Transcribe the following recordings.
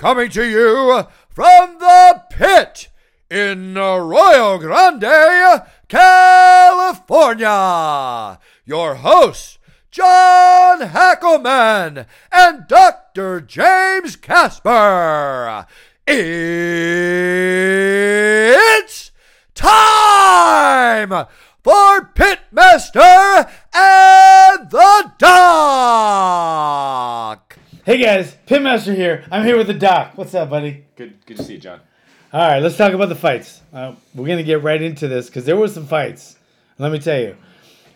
coming to you from the pit in Arroyo Grande, California. Your hosts, John Hackleman and Dr. James Casper. It's time for Pitmaster and the Doc. Hey guys, Pitmaster here. I'm here with the doc. What's up, buddy? Good, good to see you, John. All right, let's talk about the fights. Uh, we're gonna get right into this because there were some fights. Let me tell you.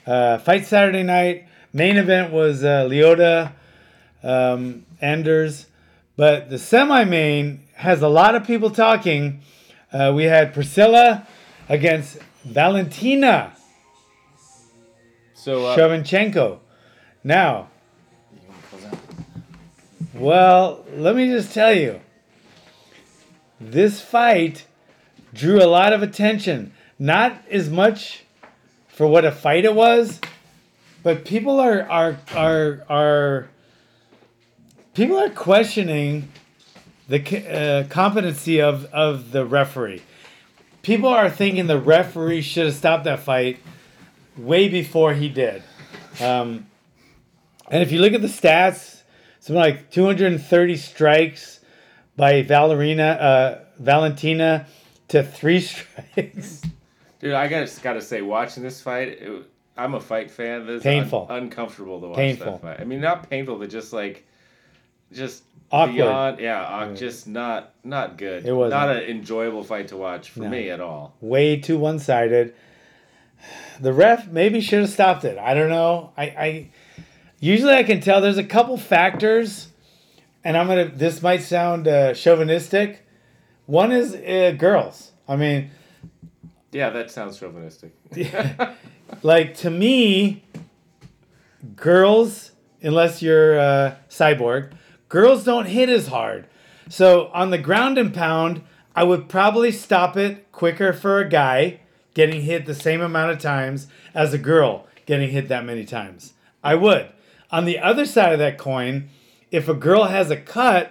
Uh, fight Saturday night. Main event was uh, Lyoto um, Anders, but the semi-main has a lot of people talking. Uh, we had Priscila against Valentina So, uh, Shevchenko. Now, well, let me just tell you, this fight drew a lot of attention. Not as much for what a fight it was, but people are are are are people are questioning the uh, competency of of the referee. People are thinking the referee should have stopped that fight way before he did. Um, and if you look at the stats, something like 230 strikes by Valerina, uh, Valentina to three strikes. dude, I gotta gotta say, watching this fight, it, I'm a fight fan. This is Painful. un- uncomfortable to watch Painful. that fight. I mean, not painful, but just like, just Awkward. beyond. Yeah, awk- just not not good. It wasn't. not an enjoyable fight to watch for No. me at all. Way too one sided. The ref maybe should have stopped it. I don't know. I, I usually I can tell there's a couple factors, and I'm gonna. This might sound uh, chauvinistic. One is uh, girls. I mean, Yeah, that sounds chauvinistic. like to me, girls, unless you're uh, cyborg, girls don't hit as hard. So on the ground and pound, I would probably stop it quicker for a guy getting hit the same amount of times as a girl getting hit that many times. I would. On the other side of that coin, if a girl has a cut,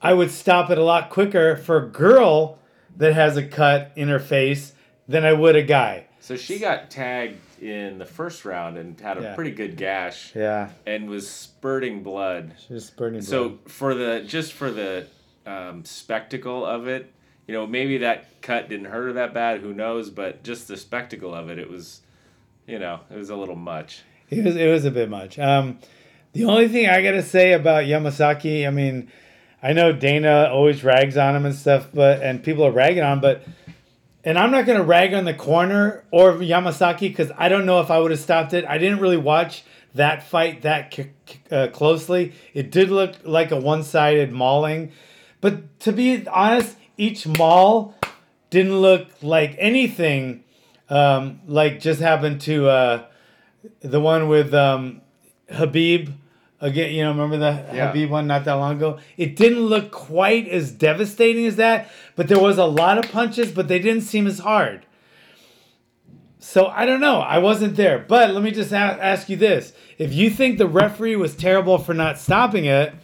I would stop it a lot quicker for a girl that has a cut in her face than I would a guy. so she got tagged in the first round and had a Yeah. pretty good gash Yeah, and was spurting blood. just burning. So for the just for the um, spectacle of it, you know, maybe that cut didn't hurt her that bad. Who knows? But just the spectacle of it, it was, you know, it was a little much. It was it was a bit much. Um, the only thing I gotta say about Yamasaki, I mean, I know Dana always rags on him and stuff, but and people are ragging on, but and I'm not gonna rag on the corner or Yamasaki because I don't know if I would have stopped it. I didn't really watch that fight that c- c- uh, closely. It did look like a one-sided mauling, but to be honest, each maul didn't look like anything um, like just happened to. Uh, the one with um, Habib again. You know, remember the Yeah. Habib one not that long ago? It didn't look quite as devastating as that, but there was a lot of punches, but they didn't seem as hard. So I don't know. I wasn't there, but let me just a- ask you this: If you think the referee was terrible for not stopping it,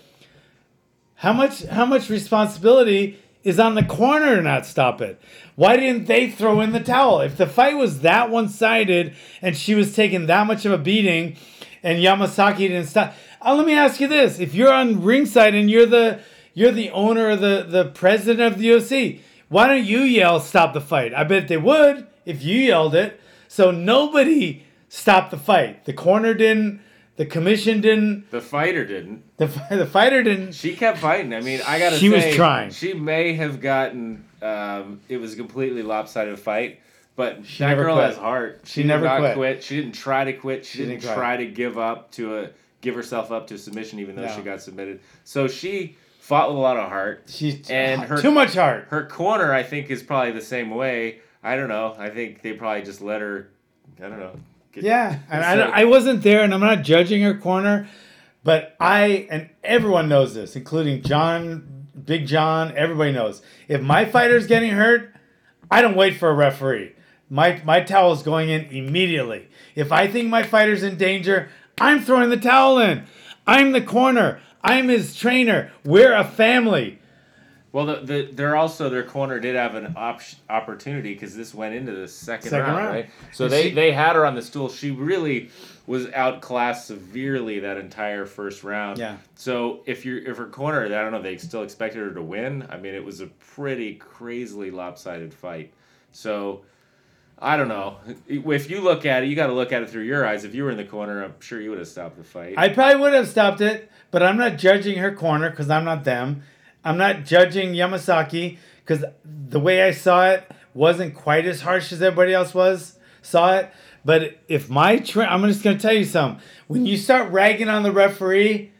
how much how much responsibility is on the corner to not stop it? Why didn't they throw in the towel? If the fight was that one sided and she was taking that much of a beating, and Yamasaki didn't stop, uh, let me ask you this: If you're on ringside and you're the you're the owner or the the president of the UFC, why don't you yell stop the fight? I bet they would if you yelled it. So nobody stopped the fight. The corner didn't. The commission didn't. The fighter didn't. The, the fighter didn't. She kept fighting. I mean, I gotta She was trying. She may have gotten. Um, it was a completely lopsided fight, but that never girl quit. has heart. She did never not quit. She didn't try to quit. She, didn't, didn't try to give up to a give herself up to submission, even though No. she got submitted. So she fought with a lot of heart. She's And her- too much heart. Her corner, I think, is probably the same way. I don't know. I think they probably just let her. I don't know. Yeah, and I, don't- I wasn't there, and I'm not judging her corner, but I and everyone knows this, including John, Big John. Everybody knows if my fighter's getting hurt, I don't wait for a referee. My my towel is going in immediately. If I think my fighter's in danger, I'm throwing the towel in. I'm the corner. I'm his trainer. We're a family. Well, the, the they're also their corner did have an op- opportunity because this went into the second, Second round, round. right? So And they she- they had her on the stool. She really was outclassed severely that entire first round. Yeah. So if you're if her corner, I don't know, they still expected her to win. I mean, it was a pretty crazily lopsided fight. So. I don't know. If you look at it, you got to look at it through your eyes. If you were in the corner, I'm sure you would have stopped the fight. I probably would have stopped it, but I'm not judging her corner because I'm not them. I'm not judging Yamasaki because the way I saw it wasn't quite as harsh as everybody else was saw it. But if my tra- I'm just gonna tell you something. When you start ragging on the referee,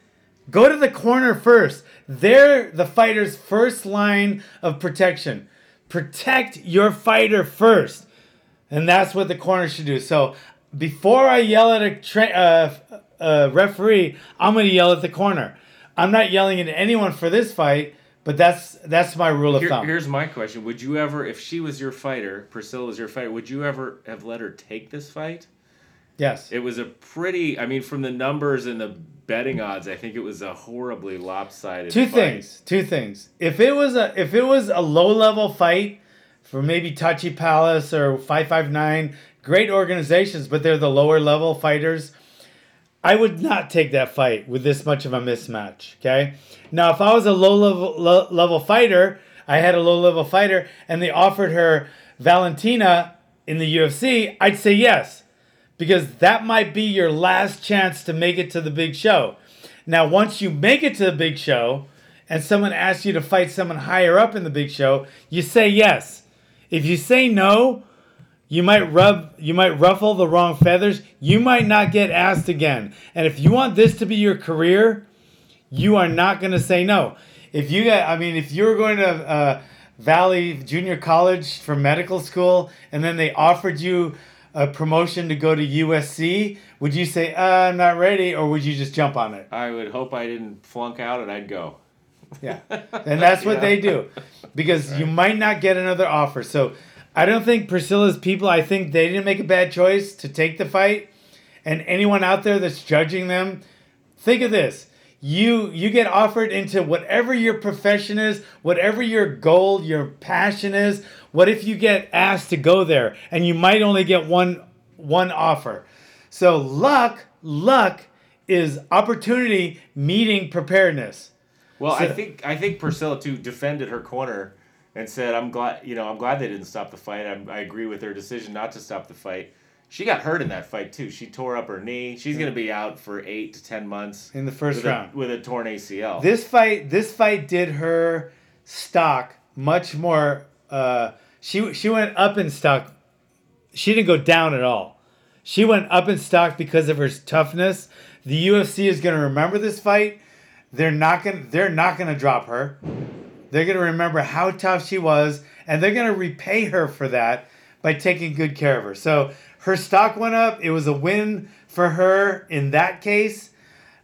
go to the corner first. They're the fighter's first line of protection. Protect your fighter first. And that's what the corner should do. So before I yell at a tra- uh, uh, referee, I'm to yell at the corner. I'm not yelling at anyone for this fight, but that's that's my rule of Here- thumb. here's my question: Would you ever, if she was your fighter, Priscila was your fighter, would you ever have let her take this fight? yes. It was a pretty. I mean, from the numbers and the betting odds, I think it was a horribly lopsided. Two fight. things. Two things. If it was a if it was a low level fight for maybe Tachi Palace or Five Five Nine, great organizations, but they're the lower level fighters. I would not take that fight with this much of a mismatch. Okay. Now, if I was a low level low level fighter, I had a low level fighter, and they offered her Valentina in the UFC, I'd say yes because that might be your last chance to make it to the big show. Now, once you make it to the big show and someone asks you to fight someone higher up in the big show, you say yes. If you say no, you might rub you might ruffle the wrong feathers. You might not get asked again. And if you want this to be your career, you are not going to say no. If you got, I mean, if you were going to uh, Valley Junior College for medical school, and then they offered you a promotion to go to USC, would you say, uh, "I'm not ready," or would you just jump on it? I would hope I didn't flunk out and I'd go. Yeah, and that's what Yeah. they do, because you might not get another offer. So, I don't think Priscila's people. I think they didn't make a bad choice to take the fight, and anyone out there that's judging them, think of this. You you get offered into whatever your profession is, whatever your goal, your passion is. What if you get asked to go there and you might only get one one offer? So luck, luck is opportunity meeting preparedness. Well, I think I think Priscila too defended her corner and said, "I'm glad you know I'm glad they didn't stop the fight. I, I agree with their decision not to stop the fight." She got hurt in that fight too. She tore up her knee. She's gonna be out for eight to ten months In the first with round. a, with a torn ACL. This fight, this fight did her stock much more. Uh, she she went up in stock. She didn't go down at all. She went up in stock because of her toughness. The UFC is going to remember this fight. They're not going. They're not going to drop her. They're going to remember how tough she was, and they're going to repay her for that by taking good care of her. So her stock went up. It was a win for her in that case.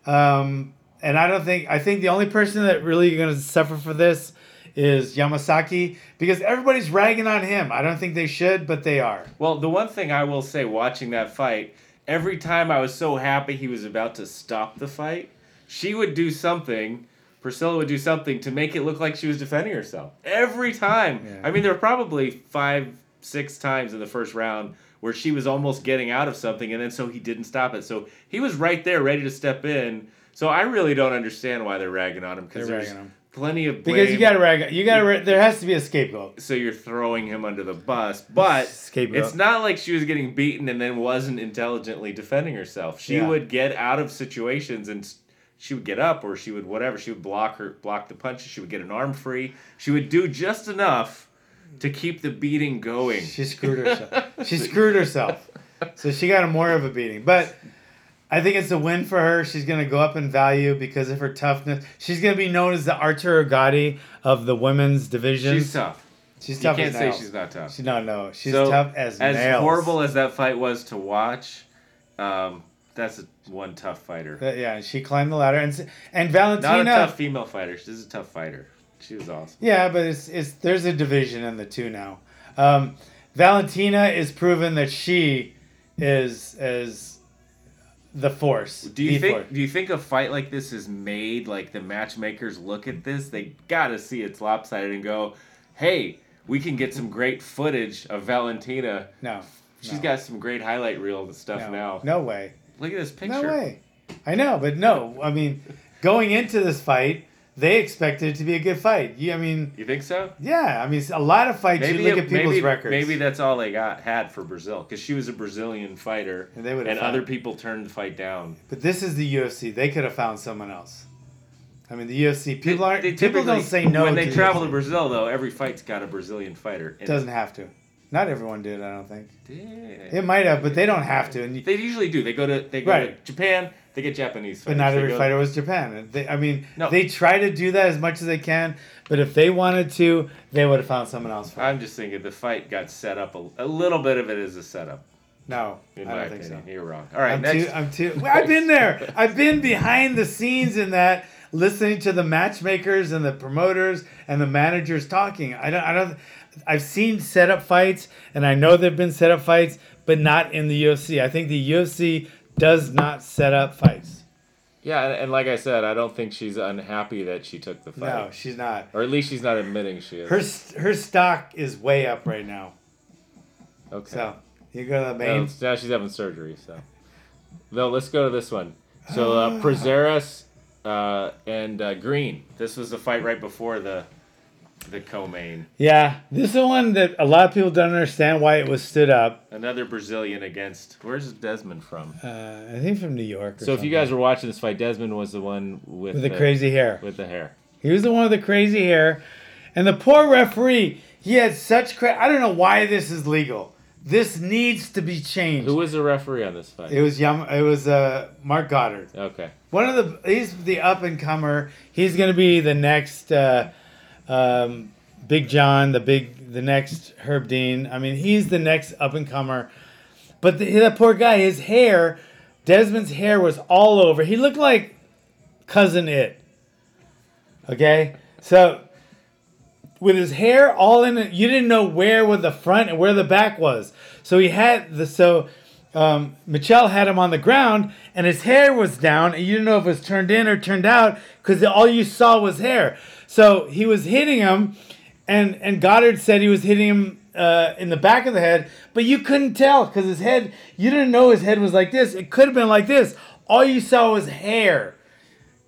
Um, and I don't think I think the only person that really going to suffer for this is Yamasaki because everybody's ragging on him. I don't think they should, but they are. Well, the one thing I will say watching that fight, every time I was so happy he was about to stop the fight, she would do something. Priscila would do something to make it look like she was defending herself. Every time. Yeah. I mean, there were probably five, six times in the first round where she was almost getting out of something, and then so he didn't stop it. So he was right there, ready to step in. So I really don't understand why they're ragging on him because there's him. plenty of blame. Because you got to rag. You got to. There has to be a scapegoat. so you're throwing him under the bus, but Scapegoat. it's not like she was getting beaten and then wasn't intelligently defending herself. She Yeah. would get out of situations and she would get up or she would whatever. She would block her block the punches. She would get an arm free. She would do just enough to keep the beating going. She screwed herself. she screwed herself. So she got a more of a beating. But I think it's a win for her. She's going to go up in value because of her toughness. She's going to be known as the Arturo Gatti of the women's division. She's tough. She's tough. You can't say she's not tough. She, no, no. She's So, tough as, As nails. horrible as that fight was to watch, um, that's a, one tough fighter. Yeah, she climbed the ladder. And, and Not a tough female fighter. She's a tough fighter. She was awesome. Yeah, but it's, it's there's a division in the two now. Um, Valentina is proven that she is as the force. Do you think? force. Do you think a fight like this is made? Like the matchmakers look at this, they gotta see it's lopsided and go, "Hey, we can get some great footage of Valentina. No. She's no, got some great highlight reel and stuff no, now. No way. Look at this picture. No way. I know, but no. I mean, going into this fight, they expected it to be a good fight. You, I mean, You think so? yeah. I mean, a lot of fights. Maybe you look it- at people's maybe, records. maybe that's all they got had for Brazil because she was a Brazilian fighter, And they and other people turned the fight down. But this is the UFC. They could have found someone else. I mean, the UFC. People aren't. They people don't say no. when they the travel to Brazil. Though every fight's got a Brazilian fighter. it. Doesn't have to. Not everyone did. I don't think. Yeah. It might have, but they don't have to. And you, They usually do. They go to they go Right. to Japan. They get Japanese. but not every fighter was Japan. They, I mean, No. they try to do that as much as they can. But if they wanted to, they would have found someone else. For. I'm just thinking the fight got set up a, a little bit of it is a setup. No, In I my don't think opinion, so. you're wrong. All right, I'm next. too. I'm too. I've been there. I've been behind the scenes in that, listening to the matchmakers and the promoters and the managers talking. I don't. I don't. I've seen setup fights, and I know there've been setup fights, but not in the UFC. I think the UFC does not set up fights. yeah, and, and like I said, I don't think she's unhappy that she took the fight, No, she's not. or at least she's not admitting she is. Her her stock is way up right now. okay. So you go to the main. now she's having surgery, so. No, let's go to this one. So uh, Prazeres uh, and uh, Green. This was the fight right before the the co-main. Yeah, this is the one that a lot of people don't understand why it was stood up. Another Brazilian against. Where's Desmond from? Uh, I think from New York. Or So if you guys were watching this fight, Desmond was the one with, with the crazy hair. with the hair. He was the one with the crazy hair. And the poor referee, he had such cra- I don't know why this is legal. This needs to be changed. Who was the referee on this fight? it was Yam- it was uh, Marc Goddard. Okay. One of the he's the up and comer. He's going to be the next uh, um, Big John, the big the next Herb Dean. I mean, he's the next up and comer. But the, that poor guy, his hair, Desmond's hair was all over. He looked like cousin it. Okay, so with his hair all in it, you didn't know where was the front and where the back was. So he had the so um, Michel had him on the ground and his hair was down, and you didn't know if it was turned in or turned out because all you saw was hair. So he was hitting him, and and Goddard said he was hitting him uh, in the back of the head, but you couldn't tell because his head, you didn't know his head was like this. It could have been like this. All you saw was hair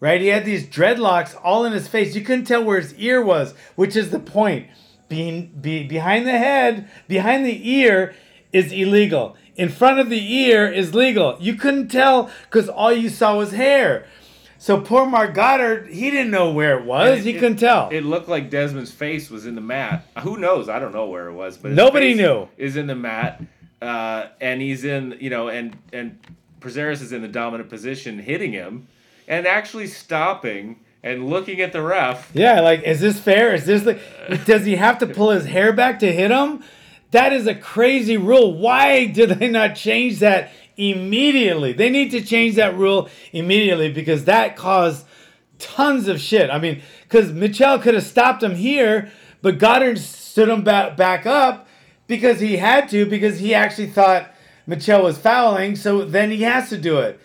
right? He had these dreadlocks all in his face. You couldn't tell where his ear was, which is the point. Being be, behind the head, behind the ear is illegal. In front of the ear is legal. You couldn't tell because all you saw was hair. So poor Marc Goddard, he didn't know where it was. And he it- couldn't tell. It looked like Desmond's face was in the mat. Who knows? I don't know where it was, but Nobody knew. Is in the mat, uh, and he's in you know, and and Prazeres is in the dominant position, hitting him, and actually stopping and looking at the ref. Yeah, like, is this fair? Is this like, does he have to pull his hair back to hit him? That is a crazy rule. Why did they not change that immediately? They need to change that rule immediately because that caused tons of shit. I mean, because Michel could have stopped him here, but Goddard stood him back, back up because he had to, because he actually thought Michel was fouling, so then he has to do it.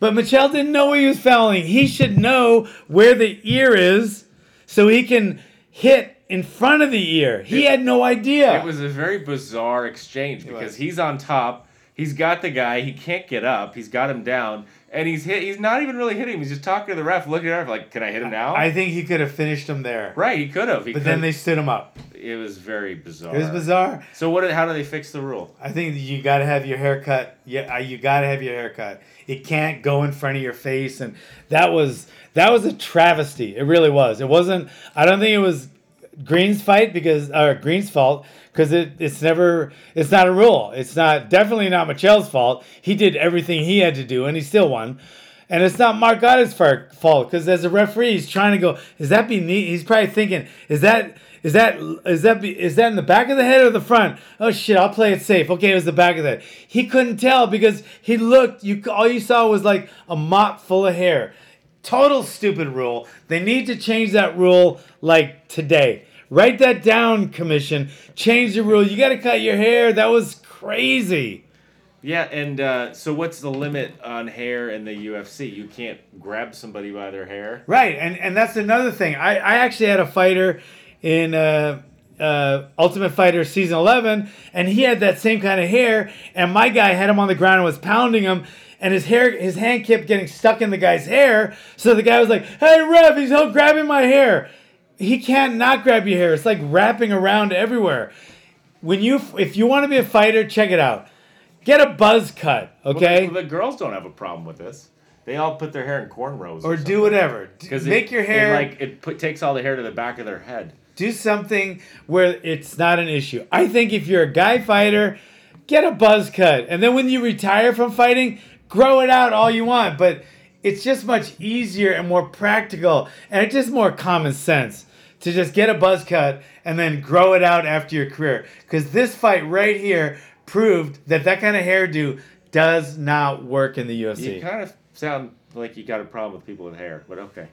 But Michel didn't know he was fouling. He should know where the ear is so he can hit in front of the ear. He had no idea. It was a very bizarre exchange because he's on top. He's got the guy. He can't get up. He's got him down, and he's hit. He's not even really hitting him. He's just talking to the ref, looking at the ref, like, "Can I hit him now?" I think he could have finished him there. right. He could have. He But then they stood him up. It was very bizarre. It was bizarre. So what? did- How do they fix the rule? I think you got to have your hair cut. Yeah, uh, you got to have your hair cut. It can't go in front of your face, and that was that was a travesty. It really was. It wasn't. I don't think it was Green's fight because or Green's fault because it, it's never it's not a rule. It's not definitely not Michel's fault. He did everything he had to do, and he still won. And it's not Marc Goddard's fault because as a referee, he's trying to go. Is that be neat? He's probably thinking, is that is that is that be, is that in the back of the head or the front? Oh shit! I'll play it safe. Okay, it was the back of the head. He couldn't tell because he looked. You all you saw was like a mop full of hair. Total stupid rule. They need to change that rule like today. Write that down, commission. Change the rule. You got to cut your hair. That was crazy. Yeah, and uh, so what's the limit on hair in the UFC? You can't grab somebody by their hair. Right, and and that's another thing. I I actually had a fighter in uh, uh, Ultimate Fighter season eleven, and he had that same kind of hair, and my guy had him on the ground and was pounding him. And his hair, his hand kept getting stuck in the guy's hair. So the guy was like, "Hey, ref, he's all grabbing my hair." He can't not grab your hair. It's like wrapping around everywhere. When you, if you want to be a fighter, check it out. Get a buzz cut, okay, Well, the, the girls don't have a problem with this. They all put their hair in cornrows. or do whatever. Because Make your hair like it put, takes all the hair to the back of their head. Do something where it's not an issue. I think if you're a guy fighter, get a buzz cut. And then when you retire from fighting, grow it out all you want. But it's just much easier and more practical. And it's just more common sense to just get a buzz cut and then grow it out after your career. Because this fight right here proved that that kind of hairdo does not work in the UFC. You kind of sound like you got a problem with people with hair, but okay.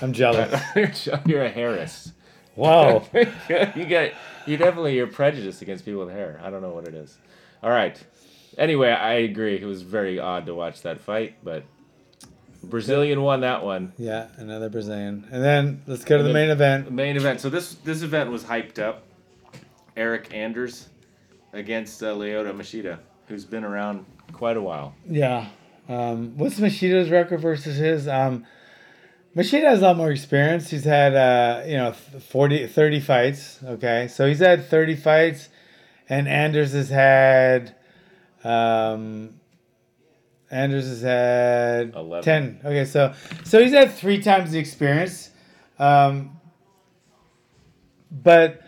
I'm jealous. you're a Harris. Wow. you got you definitely you're prejudiced against people with hair. I don't know what it is. All right. Anyway, I agree. It was very odd to watch that fight, but Brazilian won that one. Yeah, another Brazilian. And then let's go to the then- main event. The main event. So this this event was hyped up. Eryk Anders against uh, Lyoto Machida, who's been around quite a while. Yeah. Um, what's Machida's record versus his? Um, Machida has a lot more experience. He's had, uh, you know, 40, 30 fights. Okay. So he's had 30 fights, and Anders has had, um, Anders has had 11. 10. Okay. So, so he's had three times the experience. Um, but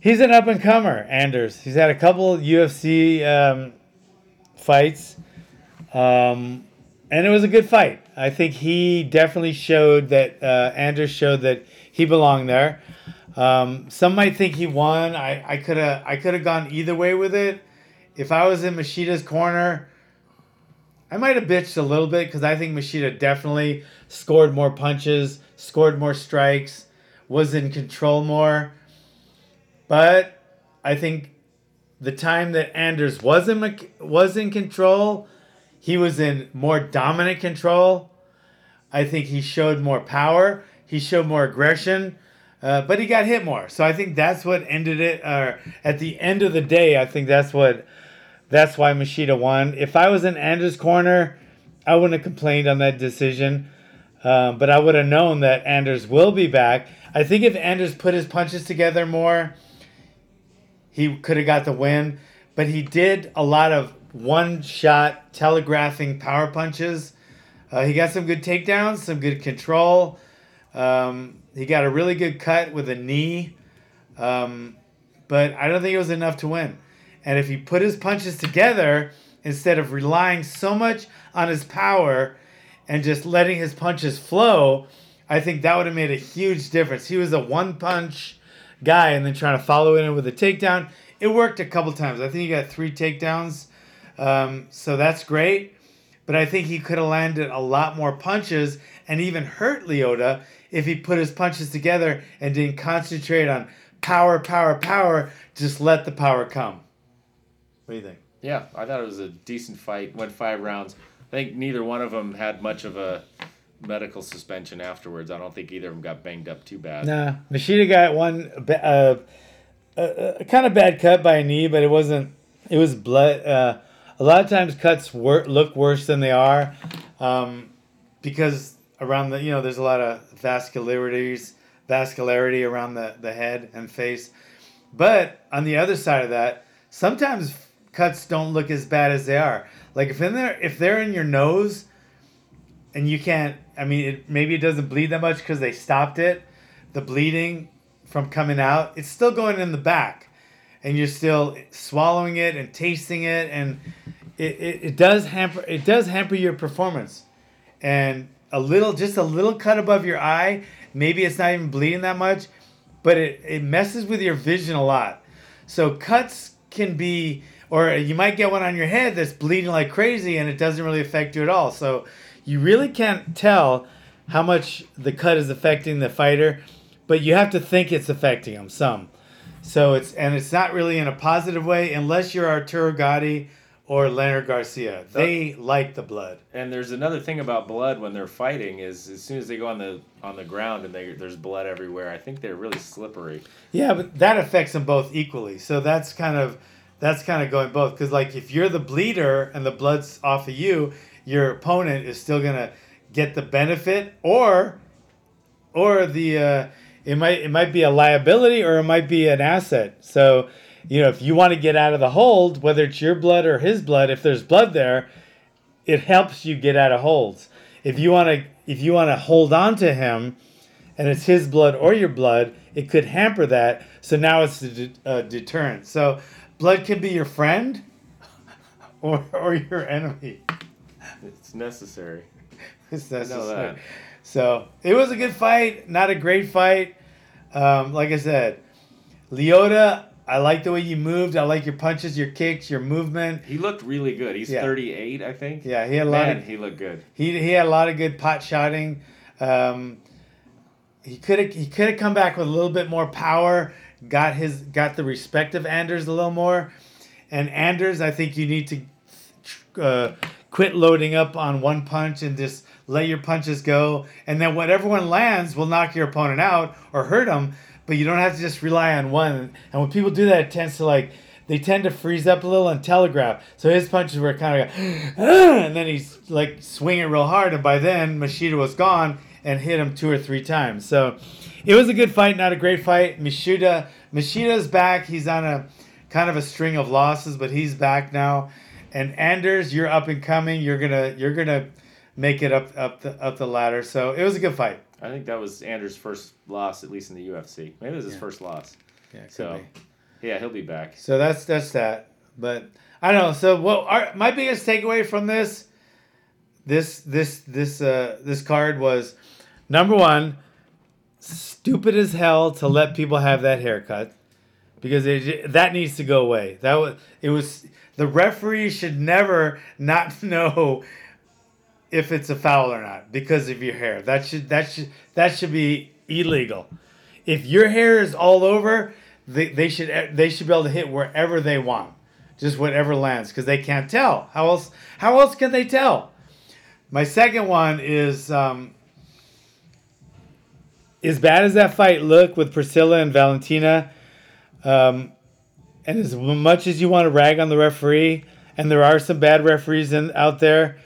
he's an up and comer, Anders. He's had a couple UFC um, fights, um, and it was a good fight. I think he definitely showed that uh, Anders showed that he belonged there. Um, some might think he won. I could have I could have gone either way with it. If I was in Machida's corner, I might have bitched a little bit because I think Machida definitely scored more punches, scored more strikes, was in control more. But I think the time that Anders was in was in control, he was in more dominant control. I think he showed more power. He showed more aggression, uh, but he got hit more. So I think that's what ended it. Or at the end of the day, I think that's what that's why Machida won. If I was in Anders' corner, I wouldn't have complained on that decision. Um, but I would have known that Anders will be back. I think if Anders put his punches together more, he could have got the win. But he did a lot of one shot telegraphing power punches. Uh, he got some good takedowns, some good control. Um, he got a really good cut with a knee. Um, but I don't think it was enough to win. And if he put his punches together instead of relying so much on his power and just letting his punches flow, I think that would have made a huge difference. He was a one punch guy and then trying to follow it in with a takedown. It worked a couple times. I think he got three takedowns. Um, so that's great. But I think he could have landed a lot more punches and even hurt Lyoto if he put his punches together and didn't concentrate on power, power, power. Just let the power come. What do you think? Yeah, I thought it was a decent fight. Went five rounds. I think neither one of them had much of a medical suspension afterwards. I don't think either of them got banged up too bad. Nah, Machida got one ba- uh, a, a kind of bad cut by a knee, but it wasn't. It was blood. Uh, a lot of times cuts wor- look worse than they are, um, because around the you know there's a lot of vascularities, vascularity around the the head and face. But on the other side of that, sometimes cuts don't look as bad as they are. Like if in there, if they're in your nose, and you can't. I mean, it, maybe it doesn't bleed that much because they stopped it. The bleeding from coming out, it's still going in the back, and you're still swallowing it and tasting it, and it, it, it does hamper it does hamper your performance. And a little, just a little cut above your eye, maybe it's not even bleeding that much, but it, it messes with your vision a lot. So cuts can be, or you might get one on your head that's bleeding like crazy and it doesn't really affect you at all. So you really can't tell how much the cut is affecting the fighter, but you have to think it's affecting them some. So it's and it's not really in a positive way unless you're Arturo Gatti or Leonard Garcia. They like the blood. And there's another thing about blood when they're fighting is as soon as they go on the on the ground and they, there's blood everywhere, I think they're really slippery. Yeah, but that affects them both equally. So that's kind of that's kind of going both because like if you're the bleeder and the blood's off of you, your opponent is still gonna get the benefit or or the uh, it might it might be a liability or it might be an asset. So you know if you want to get out of the hold, whether it's your blood or his blood, if there's blood there, it helps you get out of holds. If you want to if you want to hold on to him and it's his blood or your blood, it could hamper that. So now it's a, de- a deterrent. So blood could be your friend or, or your enemy. It's necessary. It's necessary. So it was a good fight, not a great fight. Um, like I said, Lyoto, I like the way you moved. I like your punches, your kicks, your movement. He looked really good. He's Yeah. 38, I think. Yeah, he had a lot Man, of he looked good. He, he had a lot of good pot shotting. Um, he could have he could have come back with a little bit more power. Got his got the respect of Anders a little more, and Anders, I think you need to uh, quit loading up on one punch and just let your punches go, and then whatever one lands will knock your opponent out or hurt them. But you don't have to just rely on one. And when people do that, it tends to like they tend to freeze up a little and telegraph. So his punches were kind of, and then he's like swinging real hard, and by then Machida was gone and hit him two or three times. So it was a good fight, not a great fight. Machida, Machida's back. He's on a kind of a string of losses, but he's back now. And Anders, you're up and coming. You're gonna you're gonna make it up up the up the ladder. So it was a good fight. I think that was Anders' first loss, at least in the UFC. Maybe it was his Yeah. first loss. Yeah, So, be. yeah, he'll be back. So that's that's that. But I don't know. So what our, my biggest takeaway from this this this this uh this card was number one, stupid as hell to let people have that haircut. Because it, that needs to go away. That was it was the referee should never not know if it's a foul or not because of your hair. That should that should that should be illegal. If your hair is all over, they, they should they should be able to hit wherever they want, just whatever lands because they can't tell. How else how else can they tell? My second one is um, as bad as that fight looked with Priscila and Valentina, um, and as much as you want to rag on the referee, and there are some bad referees in, out there,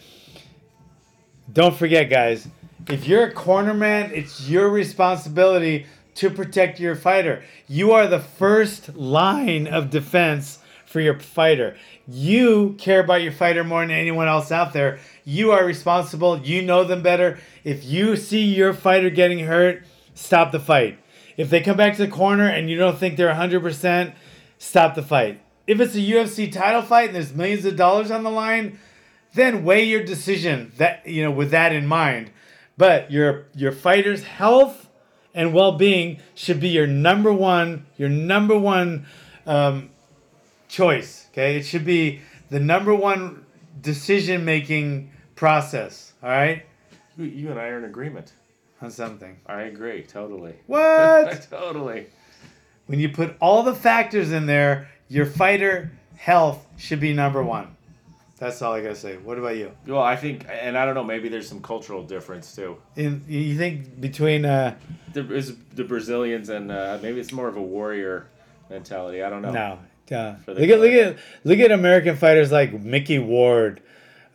don't forget, guys, if you're a corner man, it's your responsibility to protect your fighter. You are the first line of defense for your fighter. You care about your fighter more than anyone else out there. You are responsible. You know them better. If you see your fighter getting hurt, stop the fight. If they come back to the corner and you don't think they're 100%, stop the fight. If it's a UFC title fight and there's millions of dollars on the line, then weigh your decision that you know with that in mind. But your your fighter's health and well-being should be your number one your number one um, choice. Okay, it should be the number one decision making process. All right, You, you and I are in agreement. on something. I agree, totally. What? totally. when you put all the factors in there, your fighter health should be number one. That's all I gotta say. What about you? Well, I think, and I don't know, maybe there's some cultural difference too. In, you think between uh, There is the Brazilians, and uh, maybe it's more of a warrior mentality. I don't know. No. Uh, the look at look at look at American fighters like Micky Ward,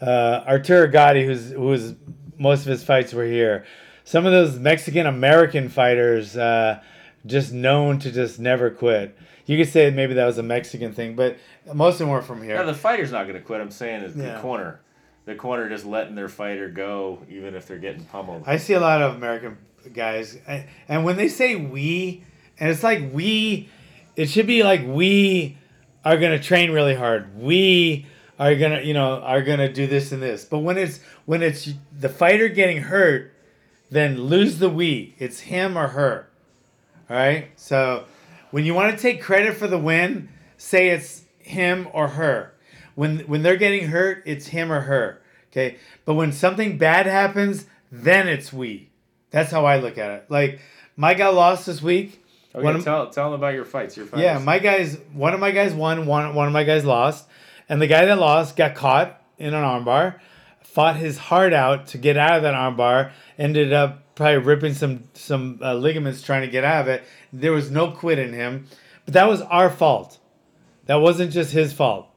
uh, Arturo Gatti, who's who's most of his fights were here. Some of those Mexican American fighters, uh, just known to just never quit. You could say maybe that was a Mexican thing, but most of them were from Yeah, here. the fighter's not going to quit. I'm saying is Yeah. the corner. The corner just letting their fighter go, even if they're getting pummeled. I see a lot of American guys, and- when they say we, and it's like we, it should be like we are gonna train really hard. We are gonna, you know, are gonna do this and this. But when it's when it's the fighter getting hurt, then lose the we. It's him or her. All right. So when you want to take credit for the win, say it's him or her. When when they're getting hurt, it's him or her. Okay. But when something bad happens, then it's we. That's how I look at it. Like my guy lost this week. Okay, One of- tell, tell them about your fights. Your fights. yeah, my guys. One of my guys won. One one of my guys lost, And the guy that lost got caught in an armbar, fought his heart out to get out of that armbar, ended up probably ripping some some uh, ligaments trying to get out of it. There was no quit in him, but that was our fault. That wasn't just his fault.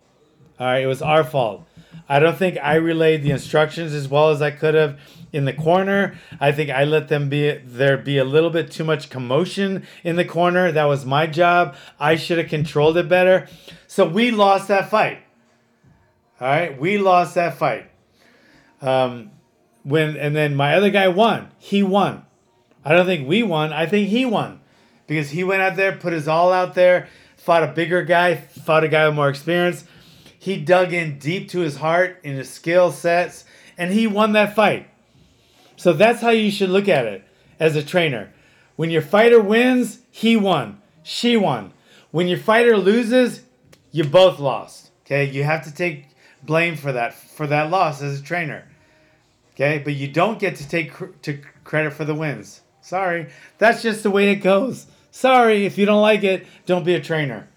All right, it was our fault. I don't think I relayed the instructions as well as I could have in the corner. I think I let them be there be a little bit too much commotion in the corner. That was my job. I should have controlled it better. So we lost that fight. All right, we lost that fight. Um, when and then my other guy won. He won. I don't think we won. I think he won because he went out there, put his all out there, fought a bigger guy, fought a guy with more experience. He dug in deep to his heart in his skill sets, and he won that fight. So that's how you should look at it as a trainer. When your fighter wins, he won, she won. When your fighter loses, you both lost. Okay, you have to take blame for that for that loss as a trainer. Okay, but you don't get to take cr- to credit for the wins. Sorry, that's just the way it goes. Sorry, if you don't like it, don't be a trainer.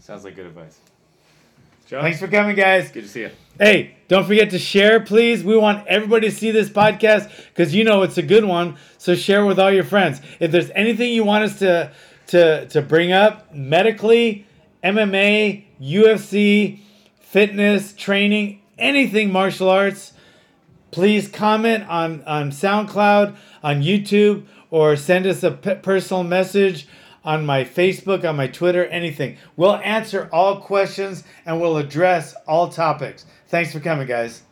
Sounds like good advice. Joe, Thanks for coming, guys. good to see you. Hey, don't forget to share, please. We want everybody to see this podcast because you know it's a good one. So share with all your friends. If there's anything you want us to to to bring up medically, MMA, UFC, fitness, training, anything martial arts, please comment on on SoundCloud, on YouTube, or send us a personal message on my Facebook, on my Twitter, anything. We'll answer all questions and we'll address all topics. Thanks for coming, guys.